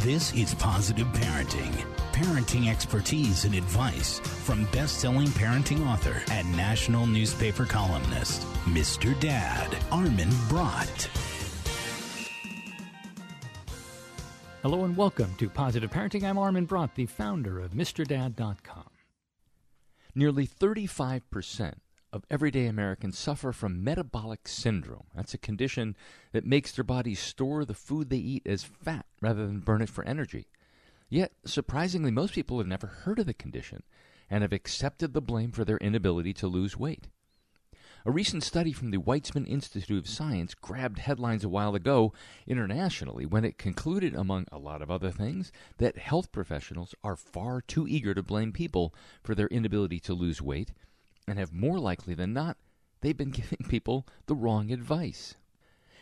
This is Positive Parenting. Parenting expertise and advice from best selling parenting author and national newspaper columnist, Mr. Dad, Armin Brott. Hello and welcome to Positive Parenting. I'm Armin Brott, the founder of MrDad.com. Nearly 35% of everyday Americans suffer from metabolic syndrome. That's a condition that makes their bodies store the food they eat as fat rather than burn it for energy. Yet, surprisingly, most people have never heard of the condition and have accepted the blame for their inability to lose weight. A recent study from the Weizmann Institute of Science grabbed headlines a while ago internationally when it concluded, among a lot of other things, that health professionals are far too eager to blame people for their inability to lose weight and have more likely than not, they've been giving people the wrong advice.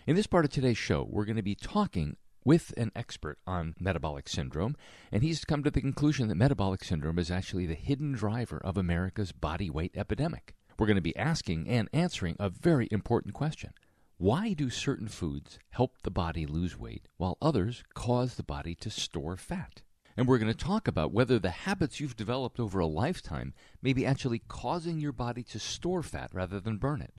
In this part of today's show, we're going to be talking with an expert on metabolic syndrome, and he's come to the conclusion that metabolic syndrome is actually the hidden driver of America's body weight epidemic. We're going to be asking and answering a very important question. Why do certain foods help the body lose weight while others cause the body to store fat? And we're going to talk about whether the habits you've developed over a lifetime may be actually causing your body to store fat rather than burn it.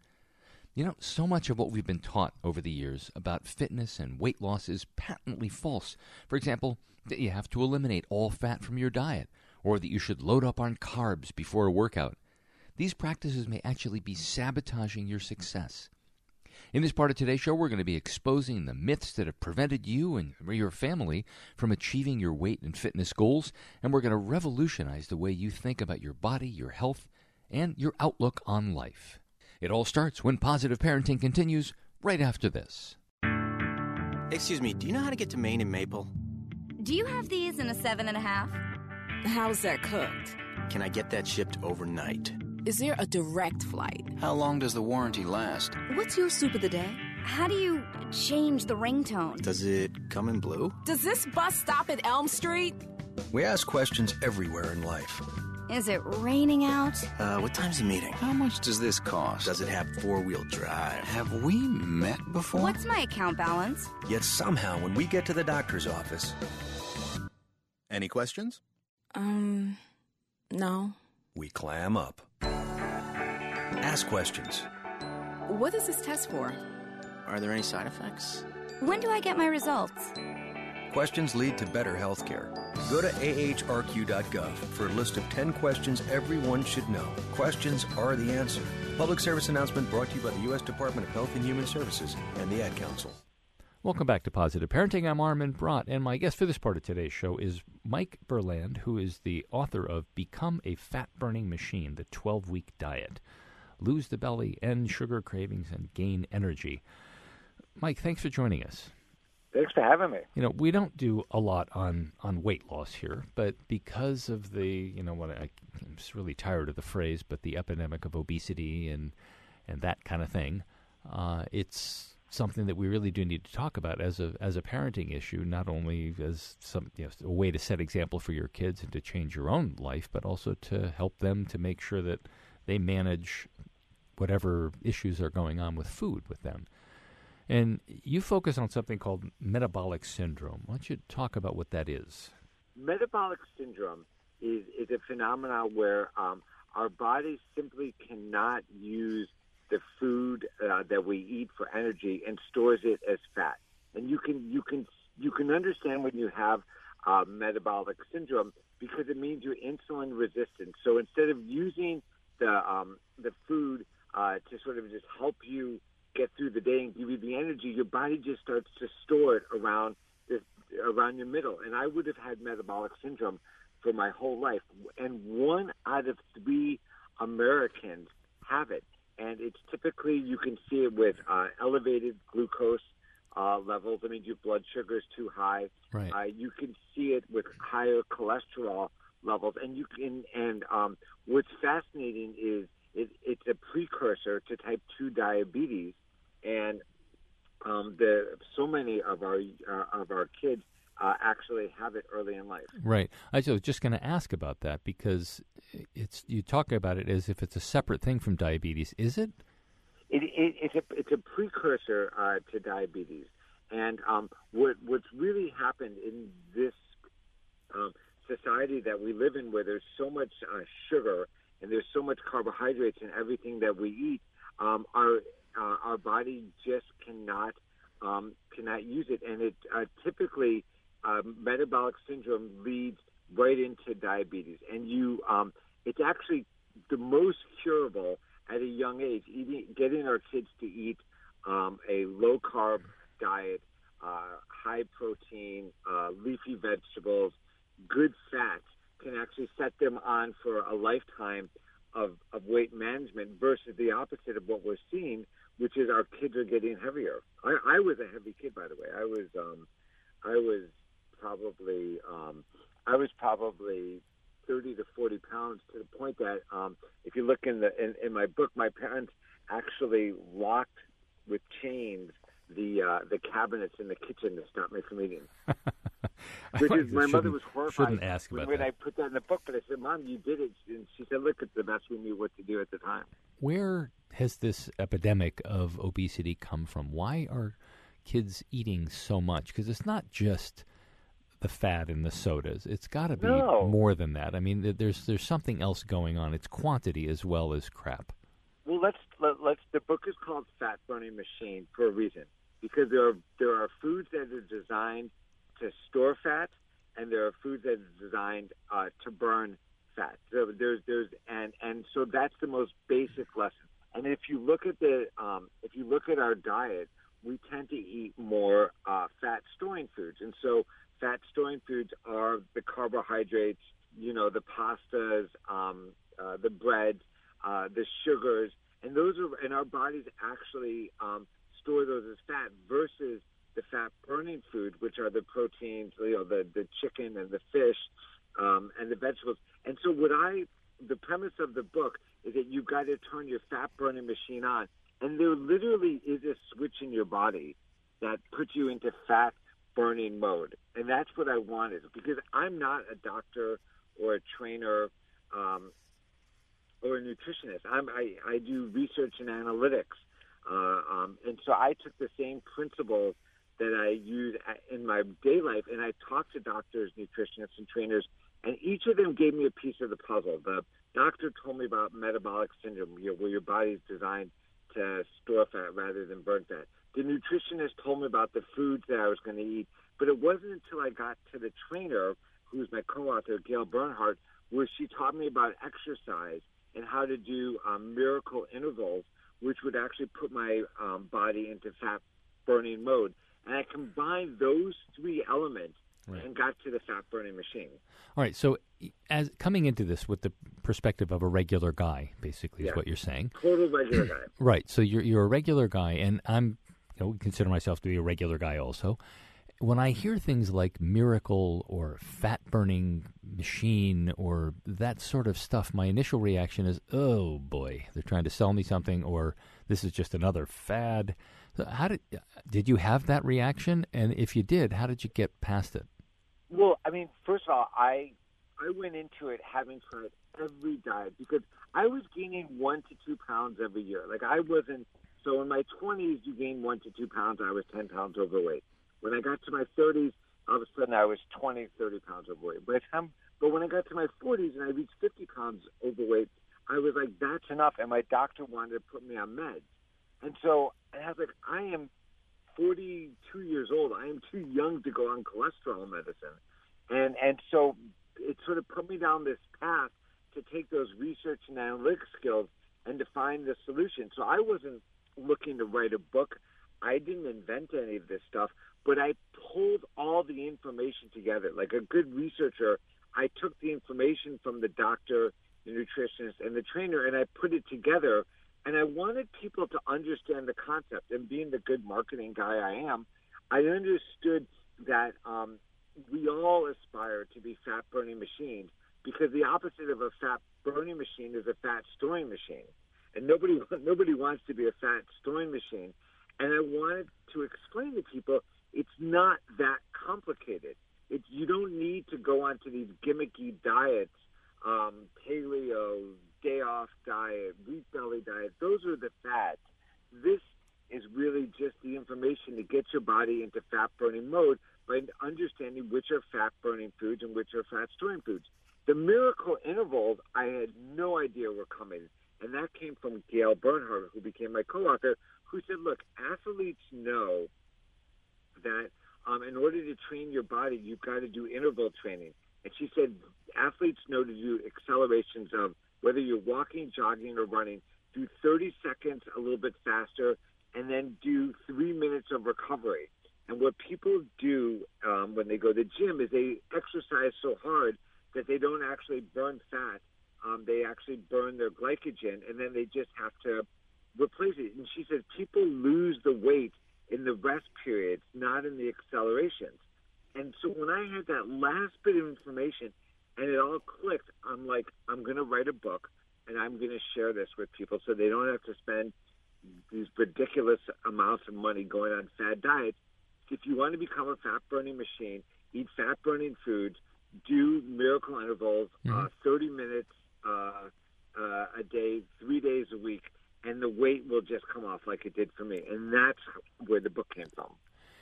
You know, so much of what we've been taught over the years about fitness and weight loss is patently false. For example, that you have to eliminate all fat from your diet, or that you should load up on carbs before a workout. These practices may actually be sabotaging your success. In this part of today's show, we're going to be exposing the myths that have prevented you and your family from achieving your weight and fitness goals, and we're going to revolutionize the way you think about your body, your health, and your outlook on life. It all starts when positive parenting continues right after this. Excuse me, do you know how to get to Main and Maple? Do you have these in a seven and a half? How's that cooked? Can I get that shipped overnight? Is there a direct flight? How long does the warranty last? What's your soup of the day? How do you change the ringtone? Does it come in blue? Does this bus stop at Elm Street? We ask questions everywhere in life. Is it raining out? Uh, what time's the meeting? How much does this cost? Does it have four wheel drive? Have we met before? What's my account balance? Yet somehow, when we get to the doctor's office. Any questions? Um, no. We clam up. Ask questions. What is this test for? Are there any side effects? When do I get my results? Questions lead to better healthcare. Go to ahrq.gov for a list of 10 questions everyone should know. Questions are the answer. Public service announcement brought to you by the U.S. Department of Health and Human Services and the Ad Council. Welcome back to Positive Parenting. I'm Armin Brott, and my guest for this part of today's show is Mike Berland, who is the author of Become a Fat Burning Machine The 12 Week Diet Lose the Belly, End Sugar Cravings, and Gain Energy. Mike, thanks for joining us. Thanks for having me. You know, we don't do a lot on, on weight loss here, but because of the, you know, what I, I'm just really tired of the phrase, but the epidemic of obesity and and that kind of thing, uh, it's something that we really do need to talk about as a as a parenting issue, not only as some you know, a way to set example for your kids and to change your own life, but also to help them to make sure that they manage whatever issues are going on with food with them. And you focus on something called metabolic syndrome. Why don't you talk about what that is? Metabolic syndrome is, is a phenomenon where um, our bodies simply cannot use the food uh, that we eat for energy and stores it as fat. And you can you can you can understand when you have uh, metabolic syndrome because it means you're insulin resistant. So instead of using the um, the food uh, to sort of just help you get through the day and give you the energy, your body just starts to store it around this, around your middle. And I would have had metabolic syndrome for my whole life, and one out of three Americans have it. And it's typically you can see it with uh, elevated glucose uh, levels. I mean, your blood sugar is too high. Right. Uh, you can see it with higher cholesterol levels, and you can. And um, what's fascinating is it, it's a precursor to type two diabetes, and um, the so many of our uh, of our kids uh, actually have it early in life. Right. I was just going to ask about that because it's you talk about it as if it's a separate thing from diabetes. Is it? It, it, it's a it's a precursor uh, to diabetes, And um, what what's really happened in this um, society that we live in, where there's so much uh, sugar and there's so much carbohydrates in everything that we eat, um, our uh, our body just cannot um, cannot use it, and it uh, typically um, metabolic syndrome leads right into diabetes, and you um, it's actually the most curable at a young age. Eating, getting our kids to eat um, a low carb diet, uh, high protein, uh, leafy vegetables, good fats can actually set them on for a lifetime of, of weight management versus the opposite of what we're seeing, which is our kids are getting heavier. I, I was a heavy kid, by the way. I was, um, I was probably, um, I was probably 30 to 40 pounds to the point that, um, if you look in the in, in my book, my parents actually locked with chains the uh, the cabinets in the kitchen to stop me from eating. Which is, my mother was horrified shouldn't ask when, about when that. I put that in the book. But I said, "Mom, you did it," and she said, "Look, it's the best we knew what to do at the time." Where has this epidemic of obesity come from? Why are kids eating so much? Because it's not just the fat in the sodas. It's got to be No. more than that. I mean, there's there's something else going on. It's quantity as well as crap. Well, let's let, let's. The book is called Fat Burning Machine for a reason because there are there are foods that are designed to store fat, and there are foods that are designed uh, to burn fat. So there's there's and and so that's the most basic lesson. And if you look at the um, if you look at our diet, we tend to eat more uh, fat storing foods, and so fat storing foods are the carbohydrates, you know, the pastas, um, uh, the bread, uh, the sugars, and those are and our bodies actually um, store those as fat versus the fat burning food, which are the proteins, you know, the the chicken and the fish um, and the vegetables. And so what I the premise of the book is that you've got to turn your fat burning machine on, and there literally is a switch in your body that puts you into fat burning mode, and that's what I wanted because I'm not a doctor or a trainer. Um, or a nutritionist. I'm, I, I do research and analytics. Uh, um, and so I took the same principles that I use in my day life, and I talked to doctors, nutritionists, and trainers, and each of them gave me a piece of the puzzle. The doctor told me about metabolic syndrome, you know, where your body's designed to store fat rather than burn fat. The nutritionist told me about the foods that I was going to eat, but it wasn't until I got to the trainer, who's my co-author, Gail Bernhardt, where she taught me about exercise and how to do um, miracle intervals, which would actually put my um, body into fat burning mode. And I combined those three elements and got to the fat burning machine. All right. So, as coming into this with the perspective of a regular guy, basically, Yeah. is what you're saying. Total regular guy. Right. So you're you're a regular guy, and I'm you know consider myself to be a regular guy also. When I hear things like miracle or fat burning machine or that sort of stuff, my initial reaction is, "Oh boy, they're trying to sell me something," or "This is just another fad." So how did did you have that reaction? And if you did, how did you get past it? Well, I mean, first of all, I I went into it having tried every diet because I was gaining one to two pounds every year. Like I wasn't. So in my twenties, you gain one to two pounds. I was ten pounds overweight. When I got to my thirties, all of a sudden I was 20, 30 pounds overweight. The time, but when I got to my forties and I reached fifty pounds overweight, I was like, that's enough. And my doctor wanted to put me on meds. And so I was like, I am 42 years old. I am too young to go on cholesterol medicine. And and so it sort of put me down this path to take those research and analytics skills and to find the solution. So I wasn't looking to write a book. I didn't invent any of this stuff, but I pulled all the information together. Like a good researcher, I took the information from the doctor, the nutritionist, and the trainer, and I put it together. And I wanted people to understand the concept. And being the good marketing guy I am, I understood that um, we all aspire to be fat burning machines because the opposite of a fat burning machine is a fat storing machine. And nobody nobody wants to be a fat storing machine. And I wanted to explain to people it's not that complicated. It's you don't need to go onto these gimmicky diets, um, paleo, day off diet, wheat belly diet. Those are the fads. This is really just the information to get your body into fat burning mode by understanding which are fat burning foods and which are fat storing foods. The miracle intervals, I had no idea were coming. And that came from Gail Bernhardt, who became my co author, who said, Look, athletes know that um, in order to train your body, you've got to do interval training. And she said, athletes know to do accelerations of whether you're walking, jogging, or running, do 30 seconds a little bit faster, and then do three minutes of recovery. And what people do um, when they go to the gym is they exercise so hard that they don't actually burn fat. Um, they actually burn their glycogen, and then they just have to replace it. And she says people lose the weight in the rest periods, not in the accelerations. And so when I had that last bit of information and it all clicked, I'm like, I'm going to write a book and I'm going to share this with people so they don't have to spend these ridiculous amounts of money going on fad diets. If you want to become a fat burning machine, eat fat burning foods, do miracle intervals, mm-hmm. uh, 30 minutes uh, uh, a day, three days a week, and the weight will just come off like it did for me. And that's where the book came from.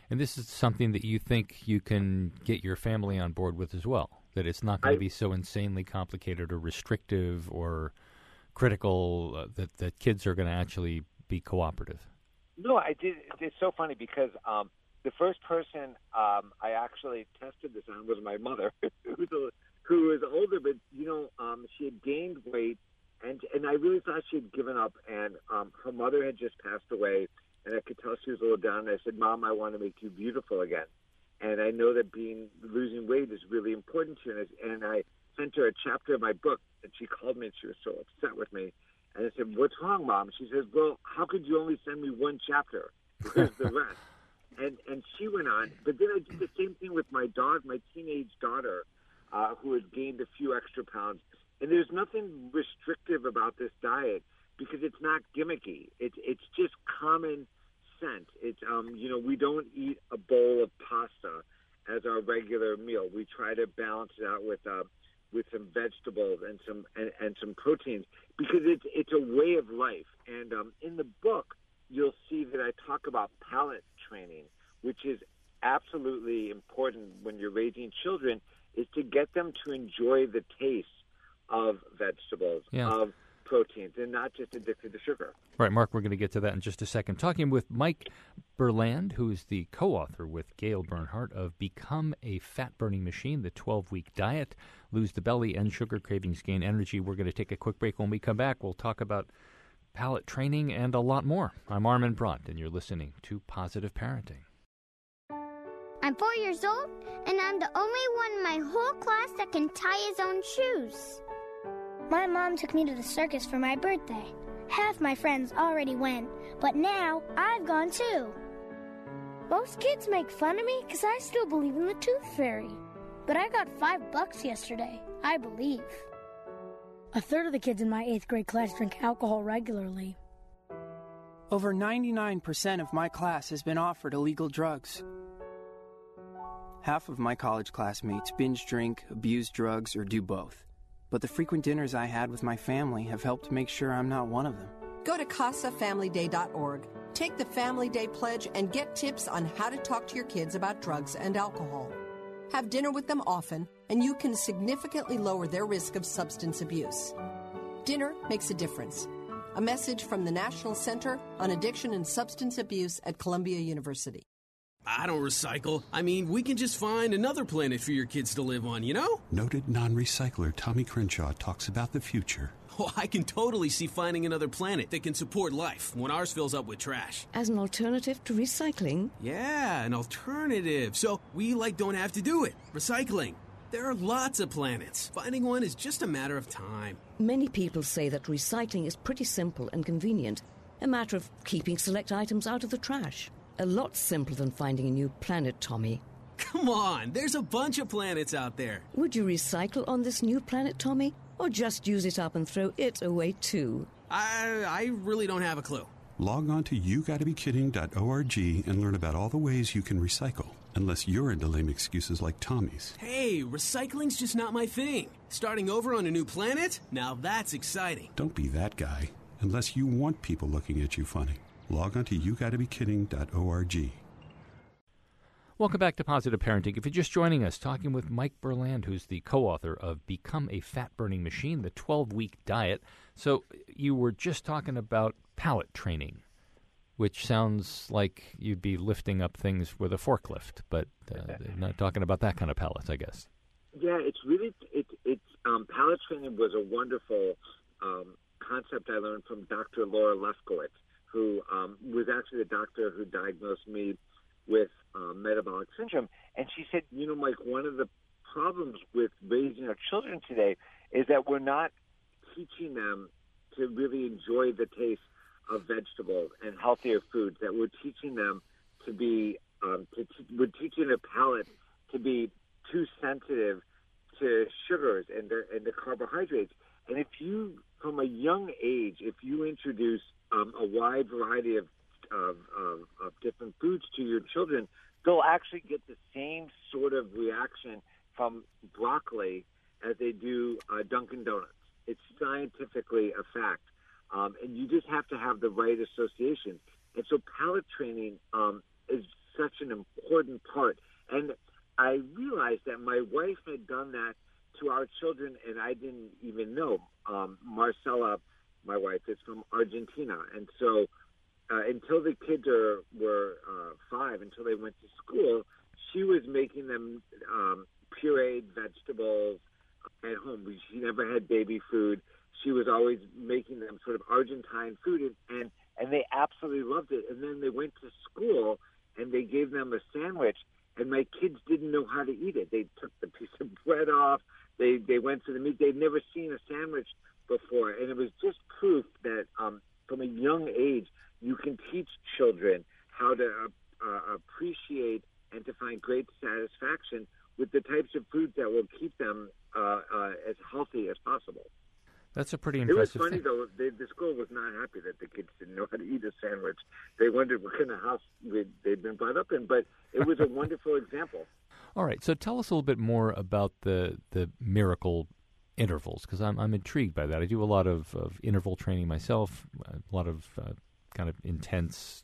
And this is something that you think you can get your family on board with as well. That it's not going to be so insanely complicated or restrictive or critical uh, that that kids are going to actually be cooperative. No, I did. It's so funny because um, the first person um, I actually tested this on was my mother, who's a, who was older, but you know, um, she had gained weight, and and I really thought she had given up, and um, her mother had just passed away, and I could tell she was a little down. And I said, "Mom, I want to make you beautiful again," and I know that being losing weight is really important to you. And I sent her a chapter of my book, and she called me, and she was so upset with me. And I said, "What's wrong, Mom?" She says, "Well, how could you only send me one chapter? Where's the rest?" and and she went on. But then I did the same thing with my dog, my teenage daughter, uh, who had gained a few extra pounds. And there's nothing restrictive about this diet because it's not gimmicky. It's it's just common sense. It's um you know we don't eat a bowl of pasta as our regular meal. We try to balance it out with uh, with some vegetables and some and, and some proteins because it's it's a way of life. And um, in the book, you'll see that I talk about palate training, which is absolutely important when you're raising children, is to get them to enjoy the taste of vegetables, yeah. of proteins, and not just addicted to sugar. Right, Mark, we're going to get to that in just a second. Talking with Mike Berland, who is the co author with Gail Bernhardt of Become a Fat Burning Machine, the 12 week diet, lose the belly, end sugar cravings, gain energy. We're going to take a quick break. When we come back, we'll talk about palate training, and a lot more. I'm Armin Brott, and you're listening to Positive Parenting. I'm four years old, and I'm the only one in my whole class that can tie his own shoes. My mom took me to the circus for my birthday. Half my friends already went, but now I've gone too. Most kids make fun of me because I still believe in the tooth fairy. But I got five bucks yesterday, I believe. A third of the kids in my eighth grade class drink alcohol regularly. Over 99% of my class has been offered illegal drugs. Half of my college classmates binge drink, abuse drugs, or do both. But the frequent dinners I had with my family have helped make sure I'm not one of them. Go to CasaFamilyDay.org, take the Family Day Pledge, and get tips on how to talk to your kids about drugs and alcohol. Have dinner with them often, and you can significantly lower their risk of substance abuse. Dinner makes a difference. A message from the National Center on Addiction and Substance Abuse at Columbia University. I don't recycle. I mean, we can just find another planet for your kids to live on, you know? Noted non recycler Tommy Crenshaw talks about the future. Oh, I can totally see finding another planet that can support life when ours fills up with trash. As an alternative to recycling? Yeah, an alternative. So we, like, don't have to do it. Recycling. There are lots of planets. Finding one is just a matter of time. Many people say that recycling is pretty simple and convenient. A matter of keeping select items out of the trash. A lot simpler than finding a new planet, Tommy. Come on, there's a bunch of planets out there. Would you recycle on this new planet, Tommy? Or just use it up and throw it away too? I, I really don't have a clue. Log on to yougottabekidding.org and learn about all the ways you can recycle. Unless you're into lame excuses like Tommy's. Hey, recycling's just not my thing. Starting over on a new planet? Now that's exciting. Don't be that guy. Unless you want people looking at you funny. Log on to yougottabekidding.org. Welcome back to Positive Parenting. If you're just joining us, talking with Mike Berland, who's the co author of Become a Fat Burning Machine, the 12 week diet. So, you were just talking about palate training, which sounds like you'd be lifting up things with a forklift, but uh, not talking about that kind of pallets, I guess. Yeah, it's really it, it's um, palate training was a wonderful um, concept I learned from Dr. Laura Lefkowitz, who um, was actually the doctor who diagnosed me with um, metabolic syndrome. And she said, you know, Mike, one of the problems with raising our children today is that we're not teaching them to really enjoy the taste of vegetables and healthier foods. That we're teaching them to be, um, to we're teaching their palate to be too sensitive to sugars and the, and the carbohydrates. And if you, from a young age, if you introduce um, a wide variety of, of, of, of different foods to your children, they'll actually get the same sort of reaction from broccoli as they do uh, Dunkin' Donuts. It's scientifically a fact. Um, and you just have to have the right association. And so palate training um, is such an important part. And I realized that my wife had done that to our children, and I didn't even know. Um, Marcella, my wife, is from Argentina, and so uh, until the kids are, were uh, five, until they went to school, she was making them um, pureed vegetables at home. She never had baby food. She was always making them sort of Argentine food, and and, and they absolutely loved it. And then they went to school, and they gave them a sandwich, and my kids didn't know how to eat it. They took the piece of bread off. They they went to the meat. They'd never seen a sandwich before, and it was just proof that um, from a young age you can teach children how to uh, uh, appreciate and to find great satisfaction with the types of foods that will keep them uh, uh, as healthy as possible. That's a pretty impressive. It was funny thing. though. They, the school was not happy that the kids didn't know how to eat a sandwich. They wondered what kind of house we'd, they'd been brought up in. But it was a wonderful example. All right, so tell us a little bit more about the the miracle intervals because I'm I'm intrigued by that. I do a lot of, of interval training myself, a lot of uh, kind of intense,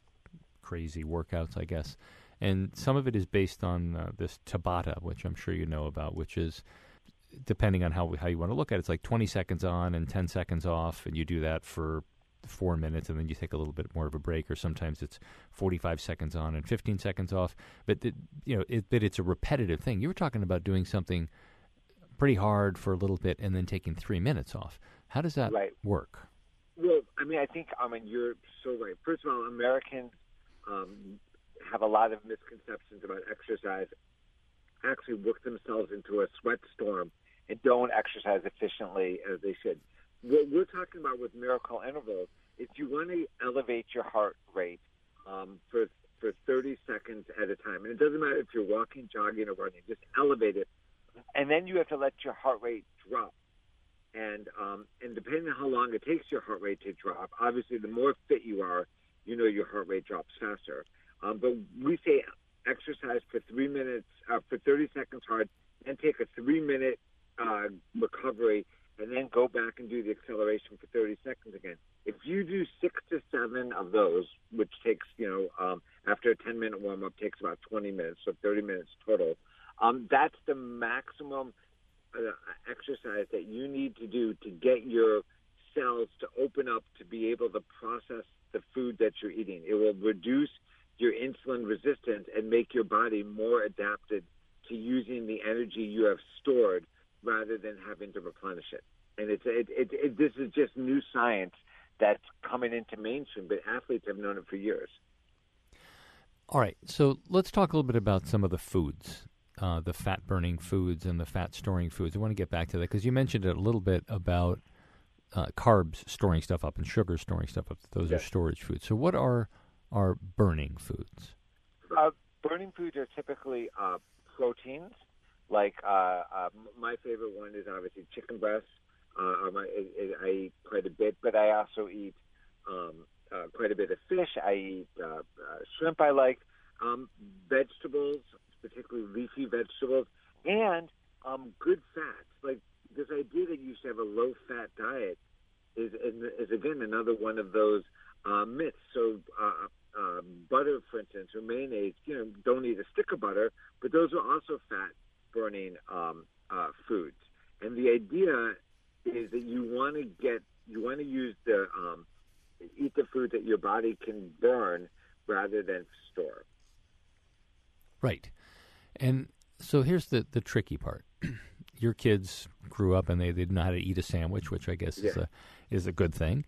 crazy workouts, I guess, and some of it is based on uh, this Tabata, which I'm sure you know about, which is depending on how how you want to look at it, it's like 20 seconds on and 10 seconds off, and you do that for four minutes, and then you take a little bit more of a break, or sometimes it's 45 seconds on and 15 seconds off. But you know, it, but it's a repetitive thing. You were talking about doing something pretty hard for a little bit and then taking three minutes off. How does that right. work? Well, I mean, I think I mean you're so right. First of all, Americans um, have a lot of misconceptions about exercise. Actually, work themselves into a sweat storm and don't exercise efficiently as they should. What we're talking about with miracle intervals is you want to elevate your heart rate um, for for 30 seconds at a time, and it doesn't matter if you're walking, jogging, or running. Just elevate it, and then you have to let your heart rate drop. And um, and depending on how long it takes your heart rate to drop, obviously the more fit you are, you know your heart rate drops faster. Um, but we say exercise for three minutes, uh, for 30 seconds hard, and take a three minute uh, recovery, and then go back and do the acceleration for 30 seconds again. If you do six to seven of those, which takes, you know, um, after a 10 minute warm up, takes about 20 minutes, so 30 minutes total, um, that's the maximum uh, exercise that you need to do to get your cells to open up to be able to process the food that you're eating. It will reduce your insulin resistance and make your body more adapted to using the energy you have stored rather than having to replenish it. And it's it, it, it, this is just new science that's coming into mainstream, but athletes have known it for years. All right, so let's talk a little bit about some of the foods, uh, the fat burning foods and the fat storing foods. I want to get back to that because you mentioned it a little bit about uh, carbs storing stuff up and sugar storing stuff up. Those yes. are storage foods. So, what are are burning foods? Uh, burning foods are typically uh, proteins. Like uh, uh, my favorite one is obviously chicken breast. Uh, my, I, I eat quite a bit, but I also eat um, uh, quite a bit of fish. I eat uh, uh, shrimp. I like um, vegetables, particularly leafy vegetables, and um, good fats. Like this idea that you should have a low-fat diet is, is again another one of those uh, myths. So uh, uh, butter, for instance, or mayonnaise, you know, don't eat a stick of butter, but those are also fat burning um, uh, foods. And the idea is that you want to get, you want to use the, um, eat the food that your body can burn rather than store. Right. And so here's the, the tricky part. Your kids grew up and they, they didn't know how to eat a sandwich, which I guess is a is a good thing.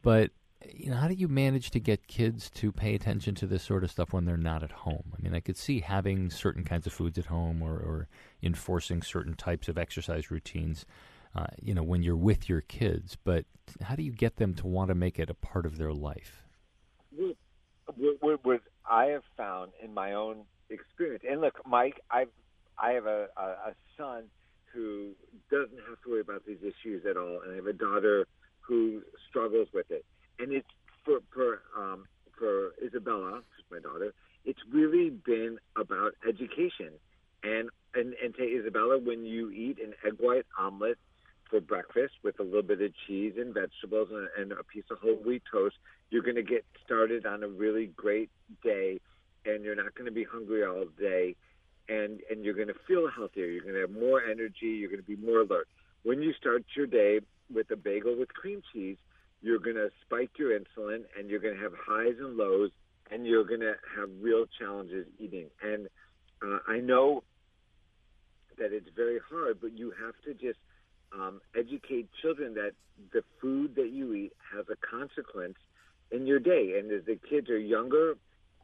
But you know, how do you manage to get kids to pay attention to this sort of stuff when they're not at home? I mean, I could see having certain kinds of foods at home or, or enforcing certain types of exercise routines, uh, you know, when you're with your kids. But how do you get them to want to make it a part of their life? What, what, I have found in my own experience, and look, Mike, I've I have a, a, a son who doesn't have to worry about these issues at all, and I have a daughter who struggles with it. And it's for for um, for Isabella, who's my daughter. It's really been about education, and and and to Isabella, when you eat an egg white omelet for breakfast with a little bit of cheese and vegetables and, and a piece of whole wheat toast, you're going to get started on a really great day, and you're not going to be hungry all day, and and you're going to feel healthier. You're going to have more energy. You're going to be more alert. When you start your day with a bagel with cream cheese, you're going to spike your insulin, and you're going to have highs and lows, and you're going to have real challenges eating. And uh, I know that it's very hard, but you have to just um, educate children that the food that you eat has a consequence in your day. And as the kids are younger,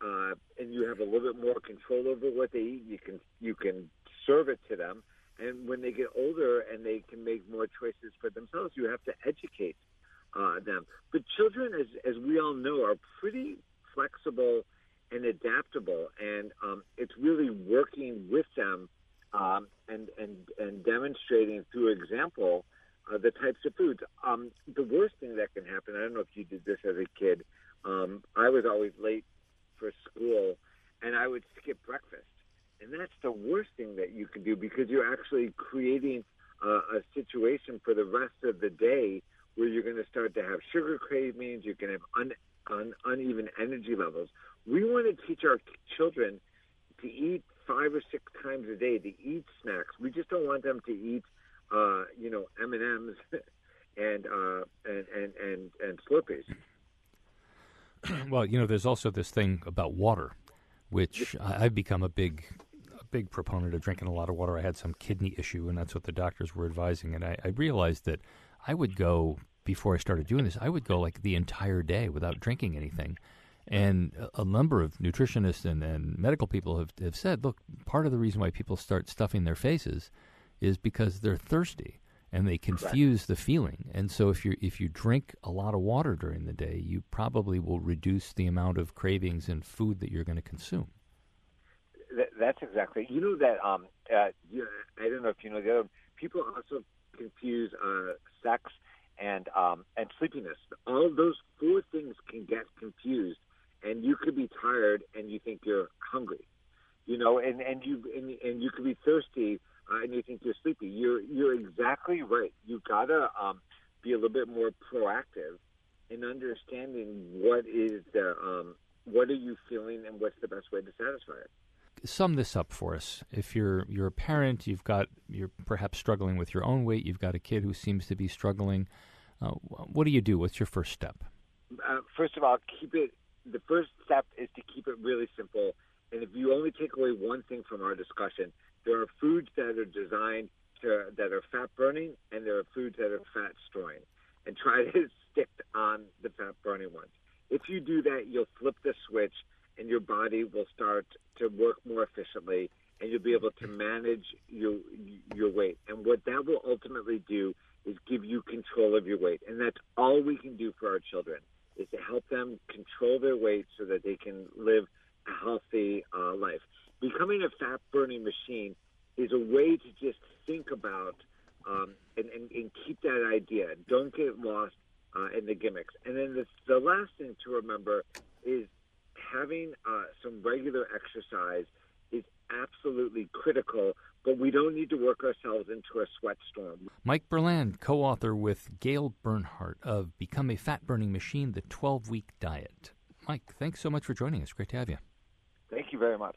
uh, and you have a little bit more control over what they eat, you can you can serve it to them. And when they get older and they can make more choices for themselves, you have to educate uh, them. But children, as as we all know, are pretty flexible and adaptable, and um, it's really working with them um, and and and demonstrating through example uh, the types of foods. Um, the worst thing that can happen. I don't know if you did this as a kid. Um, I was always late for school, and I would skip breakfast, and that's the worst thing that you can do because you're actually creating uh, a situation for the rest of the day where you're going to start to have sugar cravings. You can have un, un, uneven energy levels. We want to teach our children to eat five or six times a day, to eat snacks. We just don't want them to eat, uh, you know, M and M's and uh, and and and and Slurpees. well, you know, there's also this thing about water, which I've become a big, a big proponent of drinking a lot of water. I had some kidney issue, and that's what the doctors were advising. And I, I realized that I would go before I started doing this. I would go like the entire day without drinking anything. And a, number of nutritionists and, and medical people have, have said, look, part of the reason why people start stuffing their faces is because they're thirsty and they confuse the feeling. And so if you if you drink a lot of water during the day, you probably will reduce the amount of cravings and food that you're going to consume. That, that's exactly. You know that. Um, uh, you, I don't know if you know the other. People also confuse uh, sex and um, and sleepiness. All those four things can get confused, and you could be tired and you think you're hungry. You know, and and you and, and you could be thirsty uh, and you think you're sleepy. You're you're exactly right. You gotta um, be a little bit more proactive in understanding what is the um, what are you feeling and what's the best way to satisfy it. Sum this up for us. If you're you're a parent, you've got you're perhaps struggling with your own weight. You've got a kid who seems to be struggling. Uh, what do you do? What's your first step? uh, first of all, keep it. The first step is to keep it really simple. And if you only take away one thing from our discussion, there are foods that are designed to that are fat burning, and there are foods that are fat storing. And try to stick on the fat burning ones. If you do that, you'll flip the switch, and your body will start to work more efficiently, and you'll be able to manage your your weight. And what that will ultimately do is give you control of your weight, and that's all we can do for our children is to help them control their weight so that they can live a healthy uh, life. Becoming a fat burning machine is a way to just think about um, and, and, and keep that idea. Don't get lost uh, in the gimmicks. And then the, the last thing to remember is having uh, some regular exercise is absolutely critical, but we don't need to work ourselves into a sweat storm. Mike Berland, co author with Gail Bernhardt of Become a Fat Burning Machine The 12 Week Diet. Mike, thanks so much for joining us. Great to have you. Thank you very much.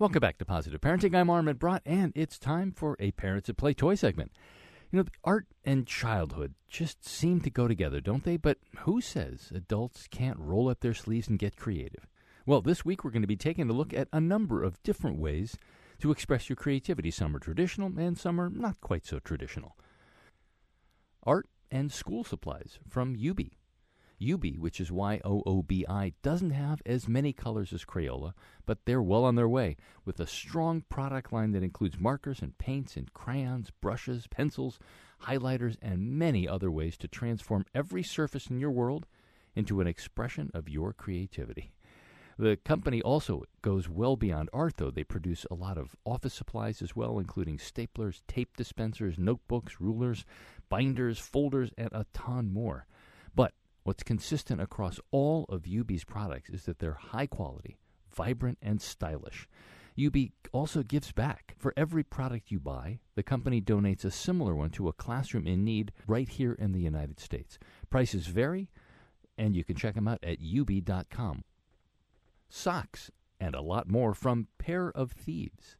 Welcome back to Positive Parenting. I'm Armin Brott, and it's time for a Parents at Play toy segment. You know, art and childhood just seem to go together, don't they? But who says adults can't roll up their sleeves and get creative? Well, this week we're going to be taking a look at a number of different ways to express your creativity. Some are traditional, and some are not quite so traditional. Art and school supplies from Yoobi. Yoobi, which is Y O O B I, doesn't have as many colors as Crayola, but they're well on their way with a strong product line that includes markers and paints and crayons, brushes, pencils, highlighters, and many other ways to transform every surface in your world into an expression of your creativity. The company also goes well beyond art, though. They produce a lot of office supplies as well, including staplers, tape dispensers, notebooks, rulers, binders, folders, and a ton more. But What's consistent across all of Yoobi's products is that they're high quality, vibrant, and stylish. Yoobi also gives back. For every product you buy, the company donates a similar one to a classroom in need right here in the United States. Prices vary, and you can check them out at yoobi.com. Socks and a lot more from Pair of Thieves.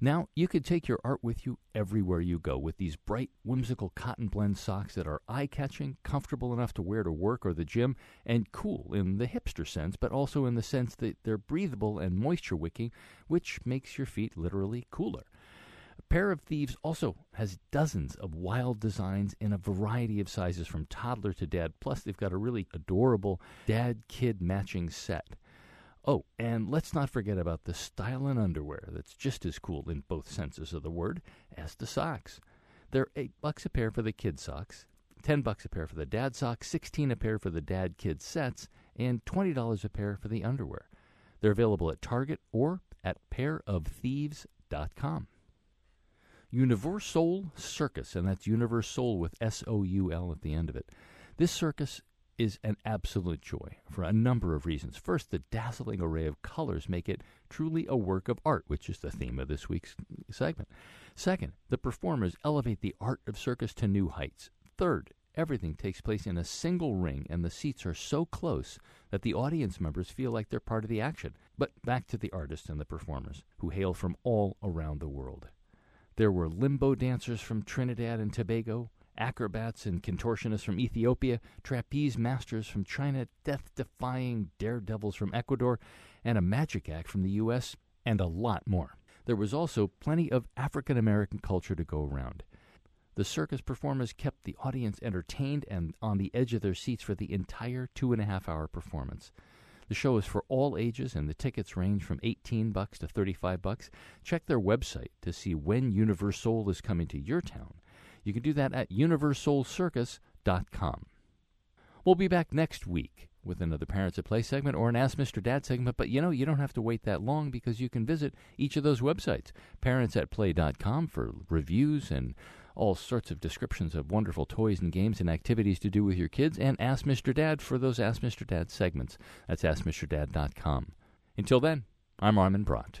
Now, you could take your art with you everywhere you go with these bright, whimsical cotton blend socks that are eye catching, comfortable enough to wear to work or the gym, and cool in the hipster sense, but also in the sense that they're breathable and moisture wicking, which makes your feet literally cooler. A pair of Thieves also has dozens of wild designs in a variety of sizes from toddler to dad, plus, they've got a really adorable dad kid matching set. Oh, and let's not forget about the stylin' underwear that's just as cool in both senses of the word as the socks. They're eight bucks a pair for the kid socks, ten bucks a pair for the dad socks, sixteen a pair for the dad kid sets, and twenty dollars a pair for the underwear. They're available at Target or at pairofthieves.com. UniverSoul Circus, and that's UniverSoul with S O U L at the end of it. This circus is an absolute joy for a number of reasons. First, the dazzling array of colors make it truly a work of art, which is the theme of this week's segment. Second, the performers elevate the art of circus to new heights. Third, everything takes place in a single ring, and the seats are so close that the audience members feel like they're part of the action. But back to the artists and the performers, who hail from all around the world. There were limbo dancers from Trinidad and Tobago, acrobats and contortionists from Ethiopia, trapeze masters from China, death defying daredevils from Ecuador, and a magic act from the U.S., and a lot more. There was also plenty of African American culture to go around. The circus performers kept the audience entertained and on the edge of their seats for the entire two and a half hour performance. The show is for all ages, and the tickets range from 18 bucks to 35 bucks. Check their website to see when UniverSoul is coming to your town you can do that at universoulcircus.com. We'll be back next week with another Parents at Play segment or an Ask Mr. Dad segment, but you know, you don't have to wait that long because you can visit each of those websites parentsatplay.com for reviews and all sorts of descriptions of wonderful toys and games and activities to do with your kids, and Ask Mr. Dad for those Ask Mr. Dad segments. That's AskMrDad.com. Until then, I'm Armin Brott.